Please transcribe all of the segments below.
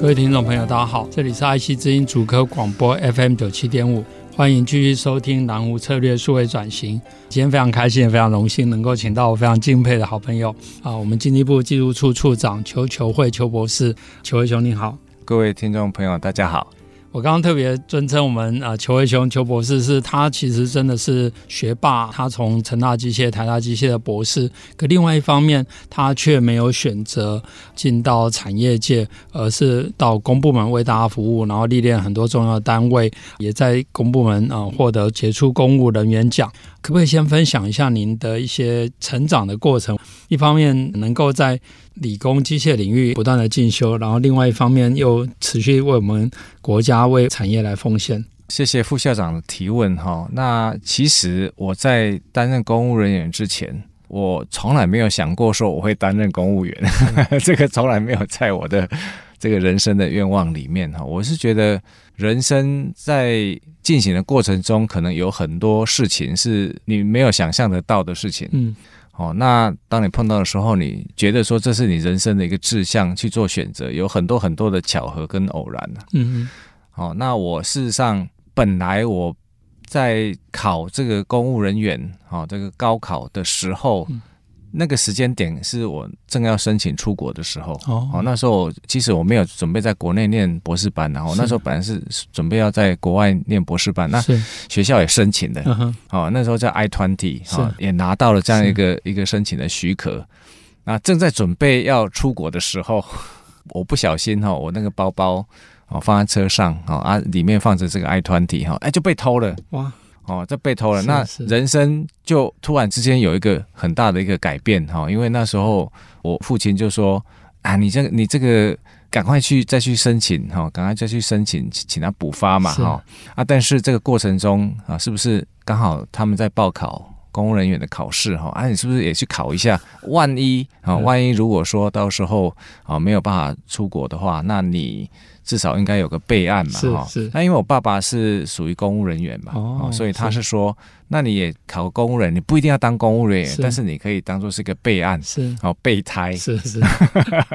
各位听众朋友，大家好，这里是爱惜之音主科广播 FM 九七点五，欢迎继续收听南湖策略数位转型。今天非常开心，也非常荣幸能够请到我非常敬佩的好朋友啊，我们经济部技术处处长邱裘慧邱博士，求慧兄你好，各位听众朋友大家好。我刚刚特别尊称我们啊，求慧兄、邱博士，是他其实真的是学霸。他从成大机械、台大机械的博士，可另外一方面，他却没有选择进到产业界，而是到公部门为大家服务，然后历练很多重要的单位，也在公部门啊获得杰出公务人员奖。可不可以先分享一下您的一些成长的过程？一方面能够在理工机械领域不断的进修，然后另外一方面又持续为我们国家为产业来奉献。谢谢副校长的提问哈。那其实我在担任公务人员之前，我从来没有想过说我会担任公务员，这个从来没有在我的这个人生的愿望里面哈。我是觉得人生在进行的过程中，可能有很多事情是你没有想象得到的事情。嗯。哦，那当你碰到的时候，你觉得说这是你人生的一个志向去做选择，有很多很多的巧合跟偶然的。嗯嗯。哦，那我事实上本来我在考这个公务人员，哦，这个高考的时候。嗯那个时间点是我正要申请出国的时候。哦，哦，那时候其实我没有准备在国内念博士班，然后那时候本来是准备要在国外念博士班，那学校也申请的，哦，那时候叫 I twenty，哦，也拿到了这样一个一个申请的许可，那正在准备要出国的时候，我不小心哈，我那个包包哦放在车上哦啊，里面放着这个 I twenty 哈，哎就被偷了。哇。哦，这被偷了，那人生就突然之间有一个很大的一个改变哈，因为那时候我父亲就说啊，你这个你这个赶快去再去申请哈，赶快再去申请，请他补发嘛哈啊，但是这个过程中啊，是不是刚好他们在报考公务人员的考试哈啊，你是不是也去考一下？万一啊，万一如果说到时候啊没有办法出国的话，那你。至少应该有个备案嘛，哈。是。那因为我爸爸是属于公务人员嘛，哦，所以他是说，那你也考个公务人，你不一定要当公务人员，但是你可以当做是个备案，是。哦，备胎。是是。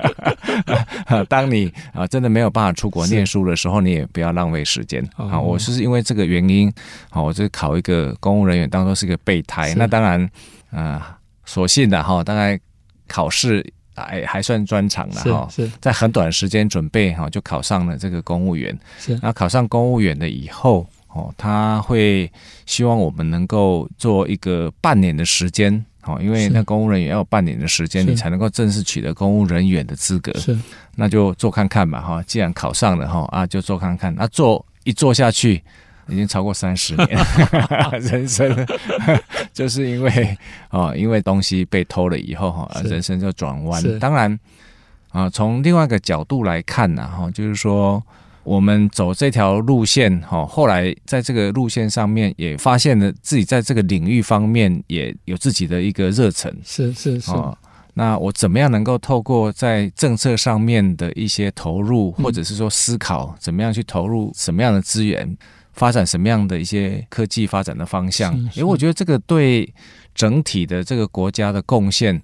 当你啊真的没有办法出国念书的时候，你也不要浪费时间。啊，我是因为这个原因，好，我就考一个公务人员，当做是个备胎。那当然，啊，所幸的哈，大概考试。哎，还算专长了哈，是在很短时间准备哈，就考上了这个公务员。是，那考上公务员了以后，哦，他会希望我们能够做一个半年的时间，哦，因为那公务人员要有半年的时间，你才能够正式取得公务人员的资格。是，那就做看看吧，哈，既然考上了哈，啊，就做看看。那做一做下去。已经超过三十年，人生 就是因为哦，因为东西被偷了以后哈，人生就转弯。当然啊，从另外一个角度来看呢，哈，就是说我们走这条路线哈，后来在这个路线上面也发现了自己在这个领域方面也有自己的一个热忱。是是是。那我怎么样能够透过在政策上面的一些投入，或者是说思考，怎么样去投入什么样的资源？发展什么样的一些科技发展的方向？因为我觉得这个对整体的这个国家的贡献，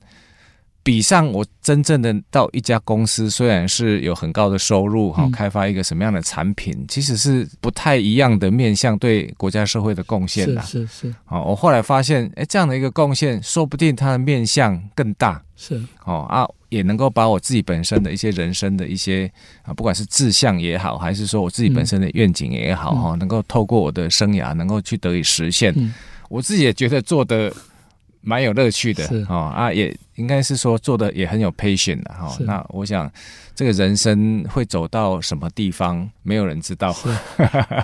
比上我真正的到一家公司，虽然是有很高的收入，哈，开发一个什么样的产品，其实是不太一样的面向对国家社会的贡献的。是是是。好，我后来发现，哎，这样的一个贡献，说不定它的面向更大。是。哦啊。也能够把我自己本身的一些人生的一些啊，不管是志向也好，还是说我自己本身的愿景也好哈，能够透过我的生涯，能够去得以实现。我自己也觉得做的蛮有乐趣的哦啊，也应该是说做的也很有 patience 的哈。那我想。这个人生会走到什么地方，没有人知道。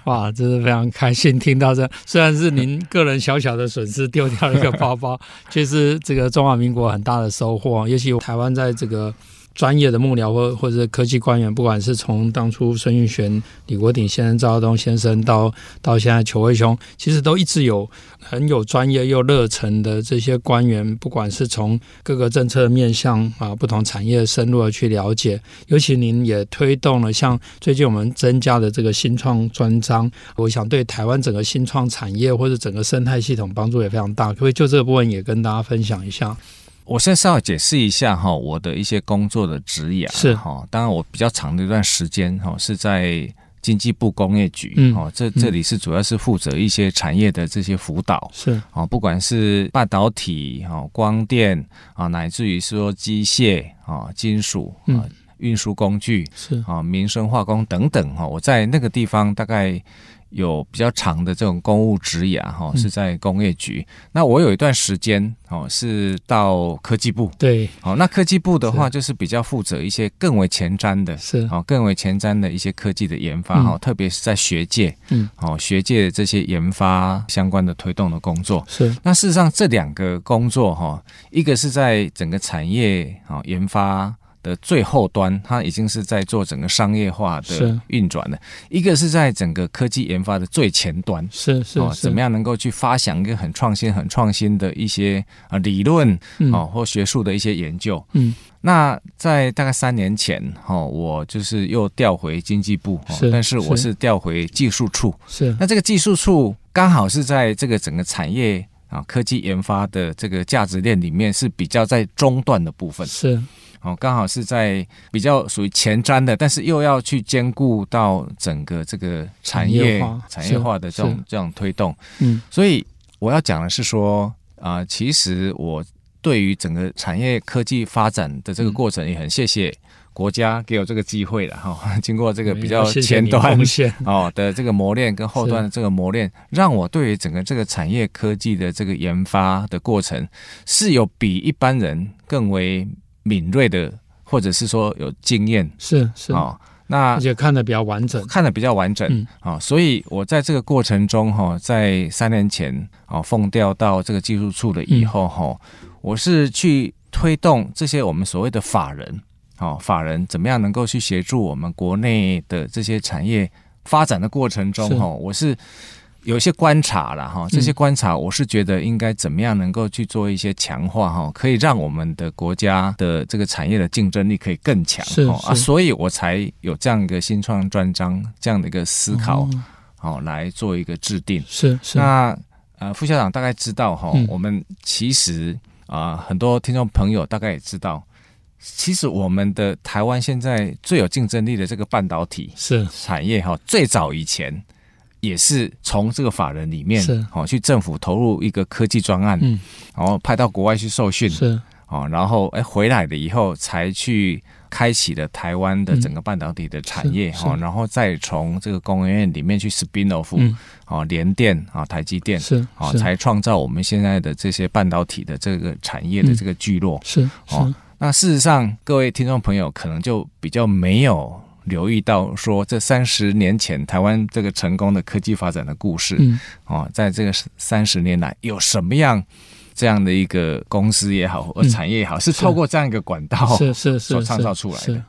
哇，真是非常开心听到这。虽然是您个人小小的损失，丢掉了一个包包，却是这个中华民国很大的收获。尤其台湾在这个专业的幕僚或或者是科技官员，不管是从当初孙运璇、李国鼎先生、赵耀东先生到到现在裘惠兄，其实都一直有很有专业又热忱的这些官员，不管是从各个政策面向啊，不同产业深入的去了解。尤其您也推动了像最近我们增加的这个新创专章，我想对台湾整个新创产业或者整个生态系统帮助也非常大。可不可以就这个部分也跟大家分享一下？我先稍微解释一下哈，我的一些工作的职业是。哈，当然我比较长的一段时间哈是在经济部工业局，嗯，哦，这这里是主要是负责一些产业的这些辅导，是。啊，不管是半导体哈、光电啊，乃至于说机械啊、金属啊、运输工具是。啊、民生化工等等哈，我在那个地方大概。有比较长的这种公务职涯哈，是在工业局。嗯、那我有一段时间哦，是到科技部。对，好，那科技部的话，就是比较负责一些更为前瞻的，是哦，更为前瞻的一些科技的研发哈，嗯、特别是在学界，嗯，哦，学界这些研发相关的推动的工作。是，那事实上这两个工作哈，一个是在整个产业哦研发。的最后端，它已经是在做整个商业化的运转了。一个是在整个科技研发的最前端，是是，哦，怎么样能够去发想一个很创新、很创新的一些啊理论哦或学术的一些研究。嗯，那在大概三年前，哈，我就是又调回经济部，但是我是调回技术处。是，那这个技术处刚好是在这个整个产业啊科技研发的这个价值链里面是比较在中段的部分。是。哦，刚好是在比较属于前瞻的，但是又要去兼顾到整个这个产业产业化的这种这种推动。嗯，所以我要讲的是说啊、呃，其实我对于整个产业科技发展的这个过程也很谢谢国家给我这个机会了哈。经过这个比较前端 哦的这个磨练跟后端的这个磨练，让我对于整个这个产业科技的这个研发的过程是有比一般人更为。敏锐的，或者是说有经验，是是。啊、哦，那而且看得比较完整，看得比较完整啊、嗯。哦，所以我在这个过程中哈，在三年前啊，奉调到这个技术处了以后哈，嗯、我是去推动这些我们所谓的法人，哦，法人怎么样能够去协助我们国内的这些产业发展的过程中哈，是我是。有一些观察了哈，这些观察我是觉得应该怎么样能够去做一些强化哈，可以让我们的国家的这个产业的竞争力可以更强是啊，所以我才有这样一个新创专章这样的一个思考，好来做一个制定。是是。那呃副校长大概知道哈，我们其实啊很多听众朋友大概也知道，其实我们的台湾现在最有竞争力的这个半导体是。产业哈，最早以前。也是从这个法人里面，是。哦，去政府投入一个科技专案，嗯，然后派到国外去受训，是。哦，然后哎回来了以后，才去开启了台湾的整个半导体的产业，哦，然后再从这个工研院里面去 spin off，哦，联电啊，台积电是哦，才创造我们现在的这些半导体的这个产业的这个聚落，是哦。那事实上，各位听众朋友可能就比较没有。留意到说，这三十年前台湾这个成功的科技发展的故事，嗯，哦，在这个三十年来有什么样这样的一个公司也好，或产业也好，是透过这样一个管道是是是所创造出来的，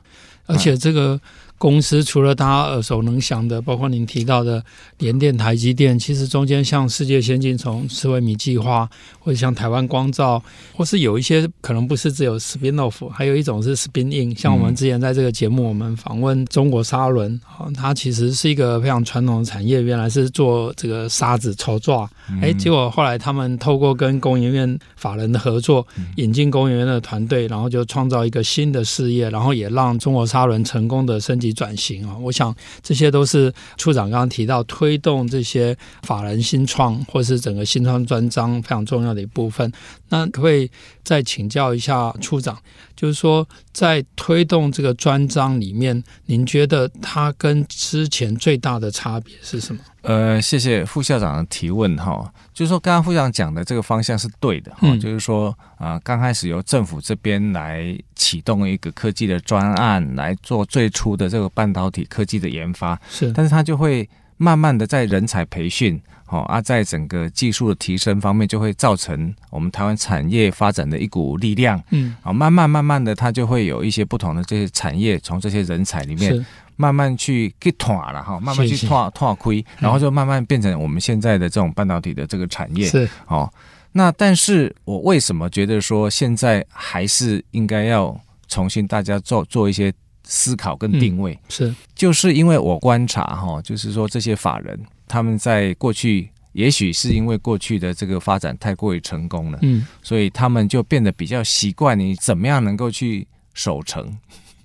而且这个。公司除了大家耳熟能详的，包括您提到的联电、台积电，其实中间像世界先进从四微米计划，或者像台湾光照，或是有一些可能不是只有 spin off，还有一种是 spin in。像我们之前在这个节目，我们访问中国砂轮，它其实是一个非常传统的产业，原来是做这个沙子抽抓，哎，结果后来他们透过跟工研院法人的合作，引进工研院的团队，然后就创造一个新的事业，然后也让中国砂轮成功的升级。转型啊，我想这些都是处长刚刚提到推动这些法人新创或是整个新创专章非常重要的一部分。那可不可以再请教一下处长，就是说在推动这个专章里面，您觉得它跟之前最大的差别是什么？呃，谢谢副校长的提问哈。就是说，刚刚副校长讲的这个方向是对的哈。嗯、就是说啊，刚开始由政府这边来启动一个科技的专案来做最初的这个半导体科技的研发，是，但是它就会慢慢的在人才培训，好啊，在整个技术的提升方面，就会造成我们台湾产业发展的一股力量。嗯，啊，慢慢慢慢的，它就会有一些不同的这些产业，从这些人才里面慢慢去给拓了哈，慢慢去拓拓亏，然后就慢慢变成我们现在的这种半导体的这个产业。是哦，那但是我为什么觉得说现在还是应该要重新大家做做一些。思考跟定位、嗯、是，就是因为我观察哈，就是说这些法人他们在过去，也许是因为过去的这个发展太过于成功了，嗯，所以他们就变得比较习惯你怎么样能够去守成，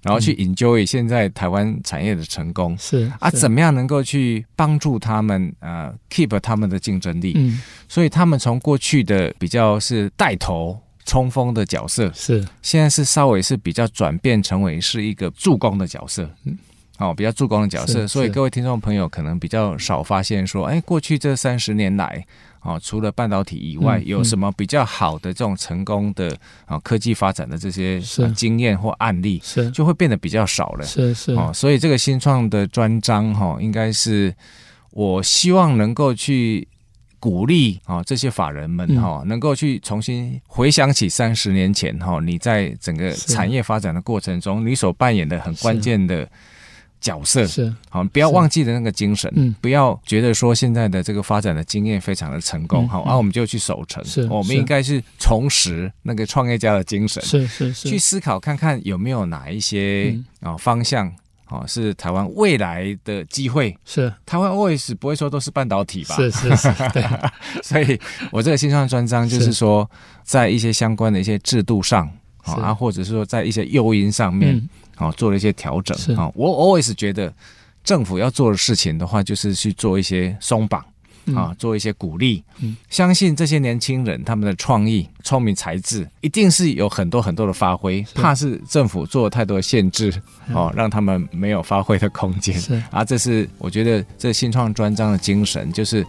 然后去 enjoy 现在台湾产业的成功，是啊，怎么样能够去帮助他们呃 keep 他们的竞争力，嗯，所以他们从过去的比较是带头。冲锋的角色。是，现在是稍微是比较转变成为是一个助攻的角色，嗯，哦，比较助攻的角色，所以各位听众朋友可能比较少发现说，哎，过去这三十年来，哦，除了半导体以外，嗯、有什么比较好的这种成功的啊科技发展的这些经验或案例，是。就会变得比较少了，是是，哦，所以这个新创的专章哈，应该是我希望能够去。鼓励啊，这些法人们哈，能够去重新回想起三十年前哈，你在整个产业发展的过程中，你所扮演的很关键的角色是好，不要忘记的那个精神，嗯，不要觉得说现在的这个发展的经验非常的成功，好，然后我们就去守成，是，我们应该是重拾那个创业家的精神，是是是，去思考看看有没有哪一些啊方向。哦，是台湾未来的机会。是台湾 always 不会说都是半导体吧？是是是，对。所以我这个新创专章就是说，在一些相关的一些制度上啊，或者是说在一些诱因上面啊，做了一些调整啊。我 always 觉得政府要做的事情的话，就是去做一些松绑。啊，做一些鼓励，嗯，相信这些年轻人他们的创意、聪明才智，一定是有很多很多的发挥。怕是政府做了太多的限制，哦，让他们没有发挥的空间。是。啊，这是我觉得这新创专章的精神，就是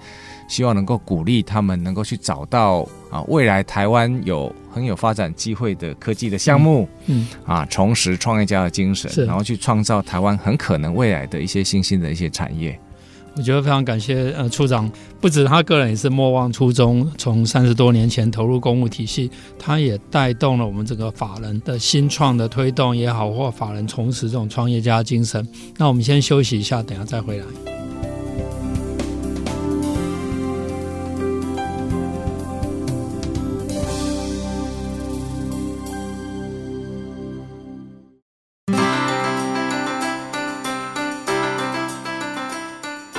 希望能够鼓励他们能够去找到啊，未来台湾有很有发展机会的科技的项目，嗯，啊，重拾创业家的精神，然后去创造台湾很可能未来的一些新兴的一些产业。我觉得非常感谢呃处长，不止他个人也是莫忘初衷，从三十多年前投入公务体系，他也带动了我们这个法人的新创的推动也好，或法人重拾这种创业家精神。那我们先休息一下，等下再回来。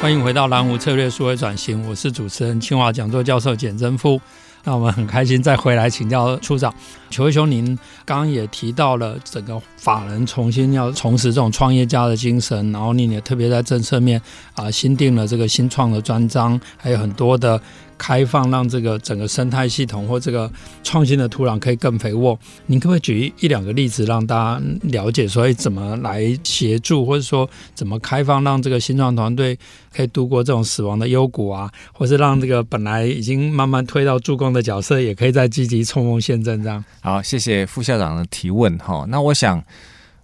欢迎回到蓝湖策略数位转型，我是主持人清华讲座教授简真夫。那我们很开心再回来请教处长，求求，您刚刚也提到了整个法人重新要重拾这种创业家的精神，然后您也特别在政策面啊新定了这个新创的专章，还有很多的。开放让这个整个生态系统或这个创新的土壤可以更肥沃。您可不可以举一两个例子让大家了解，所以怎么来协助，或者说怎么开放让这个新创团队可以度过这种死亡的幽谷啊，或是让这个本来已经慢慢推到助攻的角色，也可以再积极冲锋陷阵这样？好，谢谢副校长的提问哈。那我想。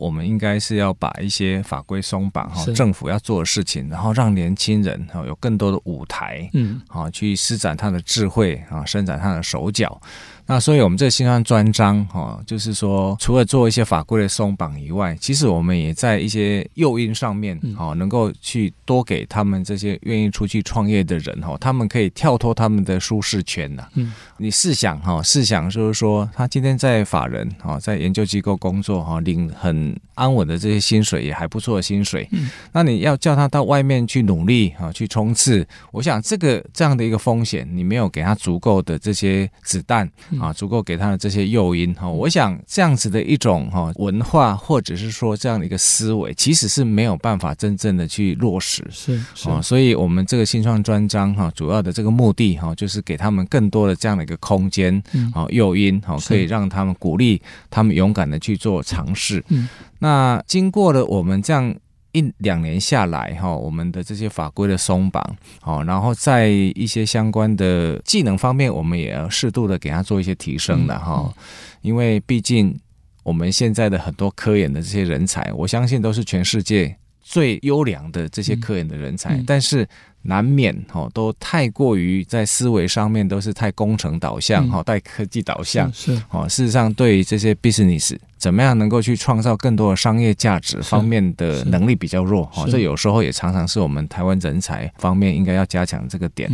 我们应该是要把一些法规松绑哈，政府要做的事情，然后让年轻人哈有更多的舞台，嗯，好去施展他的智慧啊，伸展他的手脚。那所以，我们这个新创专章哈，就是说，除了做一些法规的松绑以外，其实我们也在一些诱因上面，哈，能够去多给他们这些愿意出去创业的人哈，他们可以跳脱他们的舒适圈呐。嗯，你试想哈，试想就是说，他今天在法人哈，在研究机构工作哈，领很安稳的这些薪水，也还不错的薪水。嗯，那你要叫他到外面去努力哈，去冲刺，我想这个这样的一个风险，你没有给他足够的这些子弹。啊，足够给他的这些诱因哈，我想这样子的一种哈文化，或者是说这样的一个思维，其实是没有办法真正的去落实。是啊，所以我们这个新创专章哈，主要的这个目的哈，就是给他们更多的这样的一个空间啊诱因哈，可以让他们鼓励他们勇敢的去做尝试。嗯，那经过了我们这样。一两年下来，哈，我们的这些法规的松绑，好，然后在一些相关的技能方面，我们也要适度的给他做一些提升的哈，因为毕竟我们现在的很多科研的这些人才，我相信都是全世界最优良的这些科研的人才，但是难免哈，都太过于在思维上面都是太工程导向哈，带、嗯、科技导向是哦。事实上，对于这些 business 怎么样能够去创造更多的商业价值方面的能力比较弱哈，这有时候也常常是我们台湾人才方面应该要加强这个点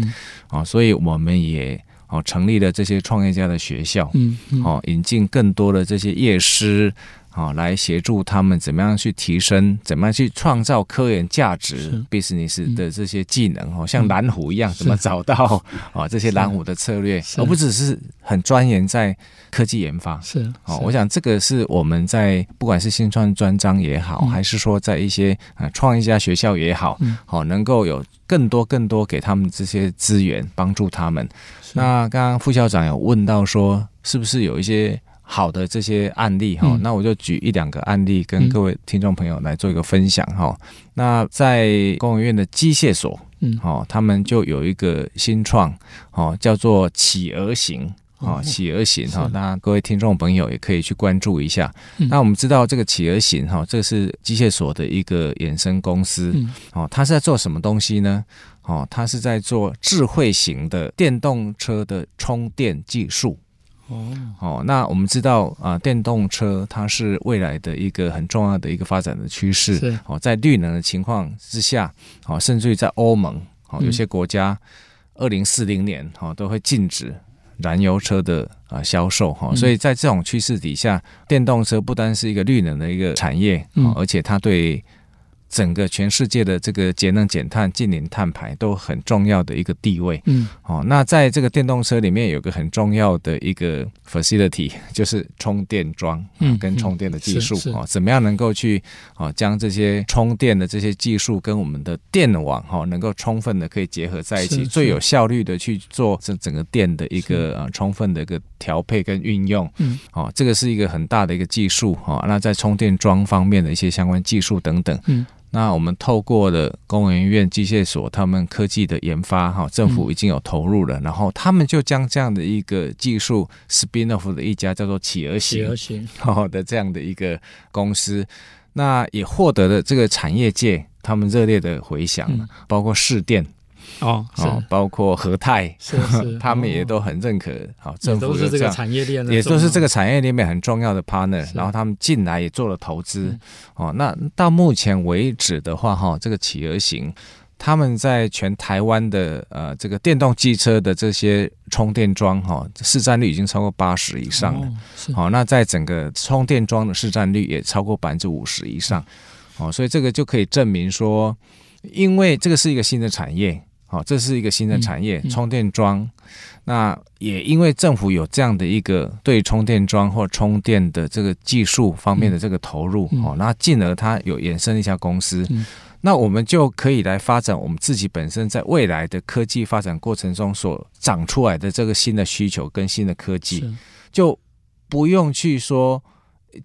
啊、嗯。所以我们也哦成立了这些创业家的学校，嗯，哦、嗯，引进更多的这些业师。啊，来协助他们怎么样去提升，怎么样去创造科研价值，business 的这些技能哦，像蓝湖一样，怎么找到啊 这些蓝湖的策略，而不只是很钻研在科技研发。是哦，我想这个是我们在不管是新创专章也好，还是说在一些啊创业家学校也好，好能够有更多更多给他们这些资源帮助他们。那刚刚副校长有问到说，是不是有一些？好的这些案例哈、嗯，那我就举一两个案例跟各位听众朋友来做一个分享哈、嗯。那在工研院的机械所，嗯，哦，他们就有一个新创，哦，叫做企鹅型，哦，企鹅型哈，那各位听众朋友也可以去关注一下。那我们知道这个企鹅型哈，这是机械所的一个衍生公司，哦，它是在做什么东西呢？哦，它是在做智慧型的电动车的充电技术。哦哦，那我们知道啊、呃，电动车它是未来的一个很重要的一个发展的趋势。是哦，在绿能的情况之下，哦，甚至于在欧盟，哦，有些国家二零四零年哦都会禁止燃油车的啊销售哈。所以在这种趋势底下，电动车不单是一个绿能的一个产业，哦，而且它对。整个全世界的这个节能减碳、近零碳排都很重要的一个地位。嗯，哦，那在这个电动车里面有个很重要的一个 facility，就是充电桩，嗯，跟充电的技术哦，怎么样能够去哦将这些充电的这些技术跟我们的电网哈能够充分的可以结合在一起，最有效率的去做这整个电的一个呃充分的一个调配跟运用。嗯，哦，这个是一个很大的一个技术哈。那在充电桩方面的一些相关技术等等，嗯。那我们透过了工研院机械所，他们科技的研发，哈，政府已经有投入了，然后他们就将这样的一个技术 spin off 的一家叫做企鹅型，企鹅型好的这样的一个公司，那也获得了这个产业界他们热烈的回响，包括市电。哦，哦，包括和泰，是是，他们也都很认可。好、哦，政府都是这个产业链，也都是这个产业链里面很重要的 partner。然后他们进来也做了投资。嗯、哦，那到目前为止的话，哈，这个企鹅型，他们在全台湾的呃这个电动机车的这些充电桩，哈、哦，市占率已经超过八十以上了。好、哦，那在整个充电桩的市占率也超过百分之五十以上。哦，所以这个就可以证明说，因为这个是一个新的产业。好，这是一个新的产业，充电桩。那也因为政府有这样的一个对充电桩或充电的这个技术方面的这个投入，哦、嗯，那进而它有衍生一家公司、嗯，那我们就可以来发展我们自己本身在未来的科技发展过程中所长出来的这个新的需求跟新的科技，就不用去说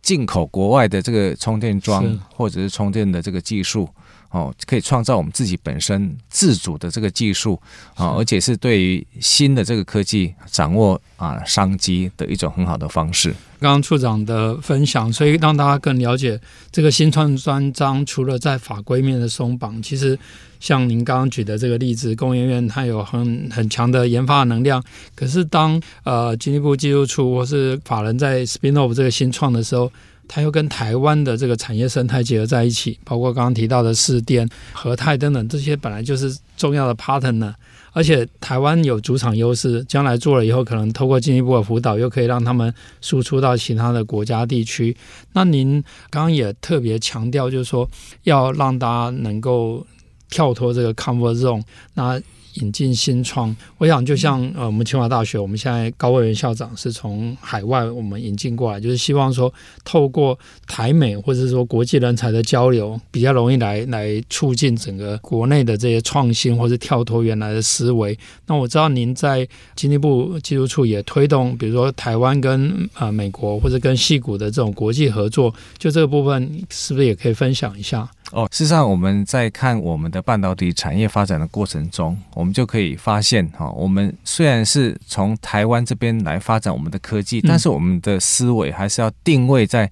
进口国外的这个充电桩或者是充电的这个技术。哦，可以创造我们自己本身自主的这个技术啊，而且是对于新的这个科技掌握啊商机的一种很好的方式。刚刚处长的分享，所以让大家更了解这个新创专章，除了在法规面的松绑，其实像您刚刚举的这个例子，工研院它有很很强的研发能量。可是当呃经济部技术处或是法人在 spin off 这个新创的时候，它又跟台湾的这个产业生态结合在一起，包括刚刚提到的市电、和泰等等，这些本来就是重要的 partner。而且台湾有主场优势，将来做了以后，可能透过进一步的辅导，又可以让他们输出到其他的国家地区。那您刚刚也特别强调，就是说要让大家能够跳脱这个 comfort zone。那引进新创，我想就像呃，我们清华大学，我们现在高委员校长是从海外我们引进过来，就是希望说透过台美或者说国际人才的交流，比较容易来来促进整个国内的这些创新，或是跳脱原来的思维。那我知道您在经济部技术处也推动，比如说台湾跟呃美国或者跟矽谷的这种国际合作，就这个部分是不是也可以分享一下？哦，事实上我们在看我们的半导体产业发展的过程中，我们就可以发现，哈，我们虽然是从台湾这边来发展我们的科技，但是我们的思维还是要定位在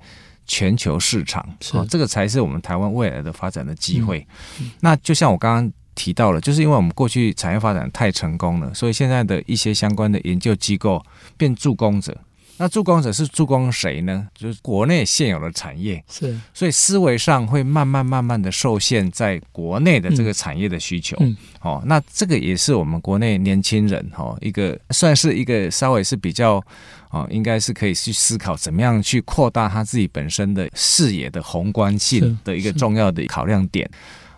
全球市场，哦，这个才是我们台湾未来的发展的机会。嗯嗯、那就像我刚刚提到了，就是因为我们过去产业发展太成功了，所以现在的一些相关的研究机构变助攻者。那助攻者是助攻谁呢？就是国内现有的产业，是，所以思维上会慢慢慢慢的受限在国内的这个产业的需求。嗯，哦，那这个也是我们国内年轻人哈一个算是一个稍微是比较哦，应该是可以去思考怎么样去扩大他自己本身的视野的宏观性的一个重要的考量点。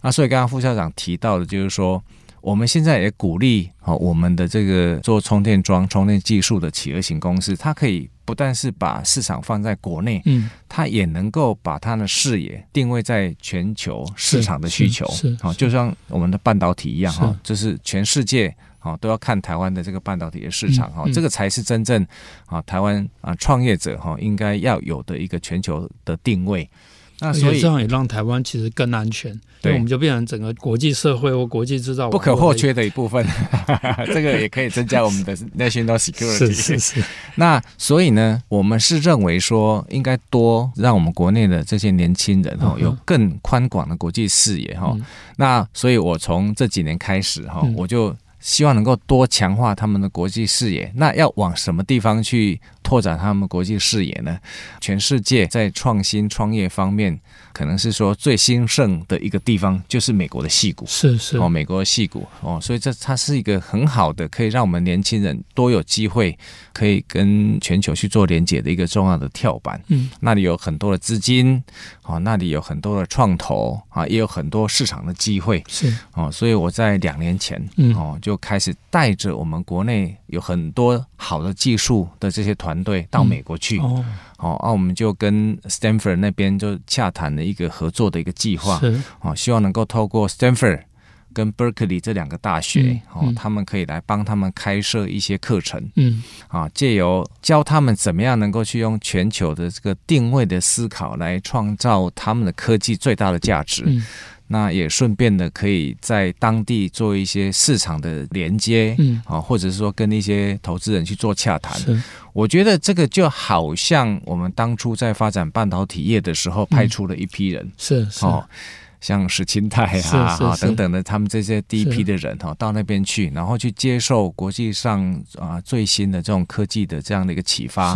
那所以刚刚副校长提到的就是说。我们现在也鼓励哦，我们的这个做充电桩、充电技术的企鹅型公司，它可以不但是把市场放在国内，嗯，它也能够把它的视野定位在全球市场的需求，是，好，就像我们的半导体一样哈，就是全世界哦都要看台湾的这个半导体的市场哈，这个才是真正啊台湾啊创业者哈应该要有的一个全球的定位。那所以这样也让台湾其实更安全，对，我们就变成整个国际社会或国际制造不可或缺的一部分。这个也可以增加我们的 national security。是是是。那所以呢，我们是认为说，应该多让我们国内的这些年轻人哈，有更宽广的国际视野哈。那所以我从这几年开始哈，我就。希望能够多强化他们的国际视野，那要往什么地方去拓展他们国际视野呢？全世界在创新创业方面，可能是说最兴盛的一个地方，就是美国的戏谷。是是哦，美国的戏谷哦，所以这它是一个很好的，可以让我们年轻人多有机会，可以跟全球去做连接的一个重要的跳板。嗯，那里有很多的资金，哦，那里有很多的创投啊，也有很多市场的机会。是哦，所以我在两年前，嗯，哦就。就开始带着我们国内有很多好的技术的这些团队到美国去，哦，哦，啊我们就跟 Stanford 那边就洽谈了一个合作的一个计划，是，哦，希望能够透过 Stanford 跟 Berkeley 这两个大学，哦，他们可以来帮他们开设一些课程，嗯，啊，借由教他们怎么样能够去用全球的这个定位的思考来创造他们的科技最大的价值。那也顺便的可以在当地做一些市场的连接，嗯，啊，或者是说跟一些投资人去做洽谈。我觉得这个就好像我们当初在发展半导体业的时候派出了一批人，是是。像史清泰啊啊等等的，他们这些第一批的人哈，到那边去，然后去接受国际上啊最新的这种科技的这样的一个启发，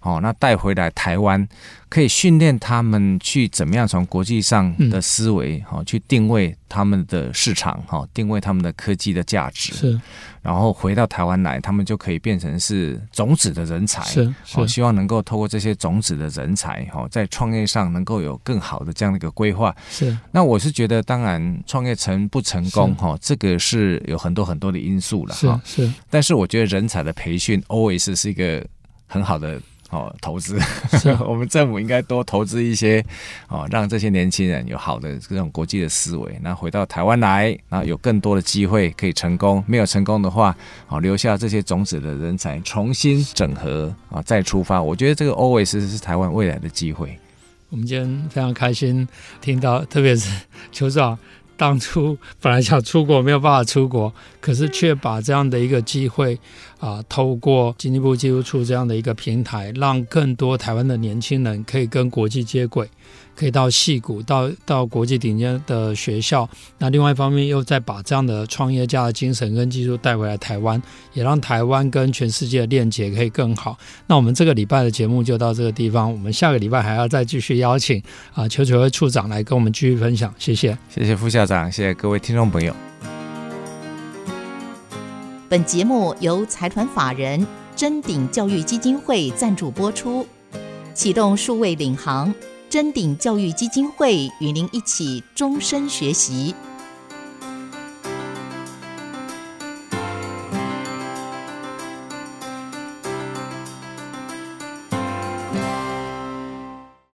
哦，那带回来台湾，可以训练他们去怎么样从国际上的思维哈去定位他们的市场哈，定位他们的科技的价值，是，然后回到台湾来，他们就可以变成是种子的人才，是，我希望能够透过这些种子的人才哈，在创业上能够有更好的这样的一个规划，是，那。我是觉得，当然创业成不成功哈，这个是有很多很多的因素了哈。是，但是我觉得人才的培训 always 是一个很好的哦投资。是，我们政府应该多投资一些哦，让这些年轻人有好的这种国际的思维，那回到台湾来，然后有更多的机会可以成功。没有成功的话，哦，留下这些种子的人才，重新整合啊，再出发。我觉得这个 always 是台湾未来的机会。我们今天非常开心听到，特别是 邱长当初本来想出国，没有办法出国，可是却把这样的一个机会啊、透过经济部技术处这样的一个平台，让更多台湾的年轻人可以跟国际接轨。可以到戏谷，到到国际顶尖的学校。那另外一方面，又再把这样的创业家的精神跟技术带回来台湾，也让台湾跟全世界的链接可以更好。那我们这个礼拜的节目就到这个地方，我们下个礼拜还要再继续邀请啊邱求慧处长来跟我们继续分享。谢谢，谢谢副校长，谢谢各位听众朋友。本节目由财团法人臻鼎教育基金会赞助播出，启动数位领航。臻鼎教育基金会与您一起终身学习。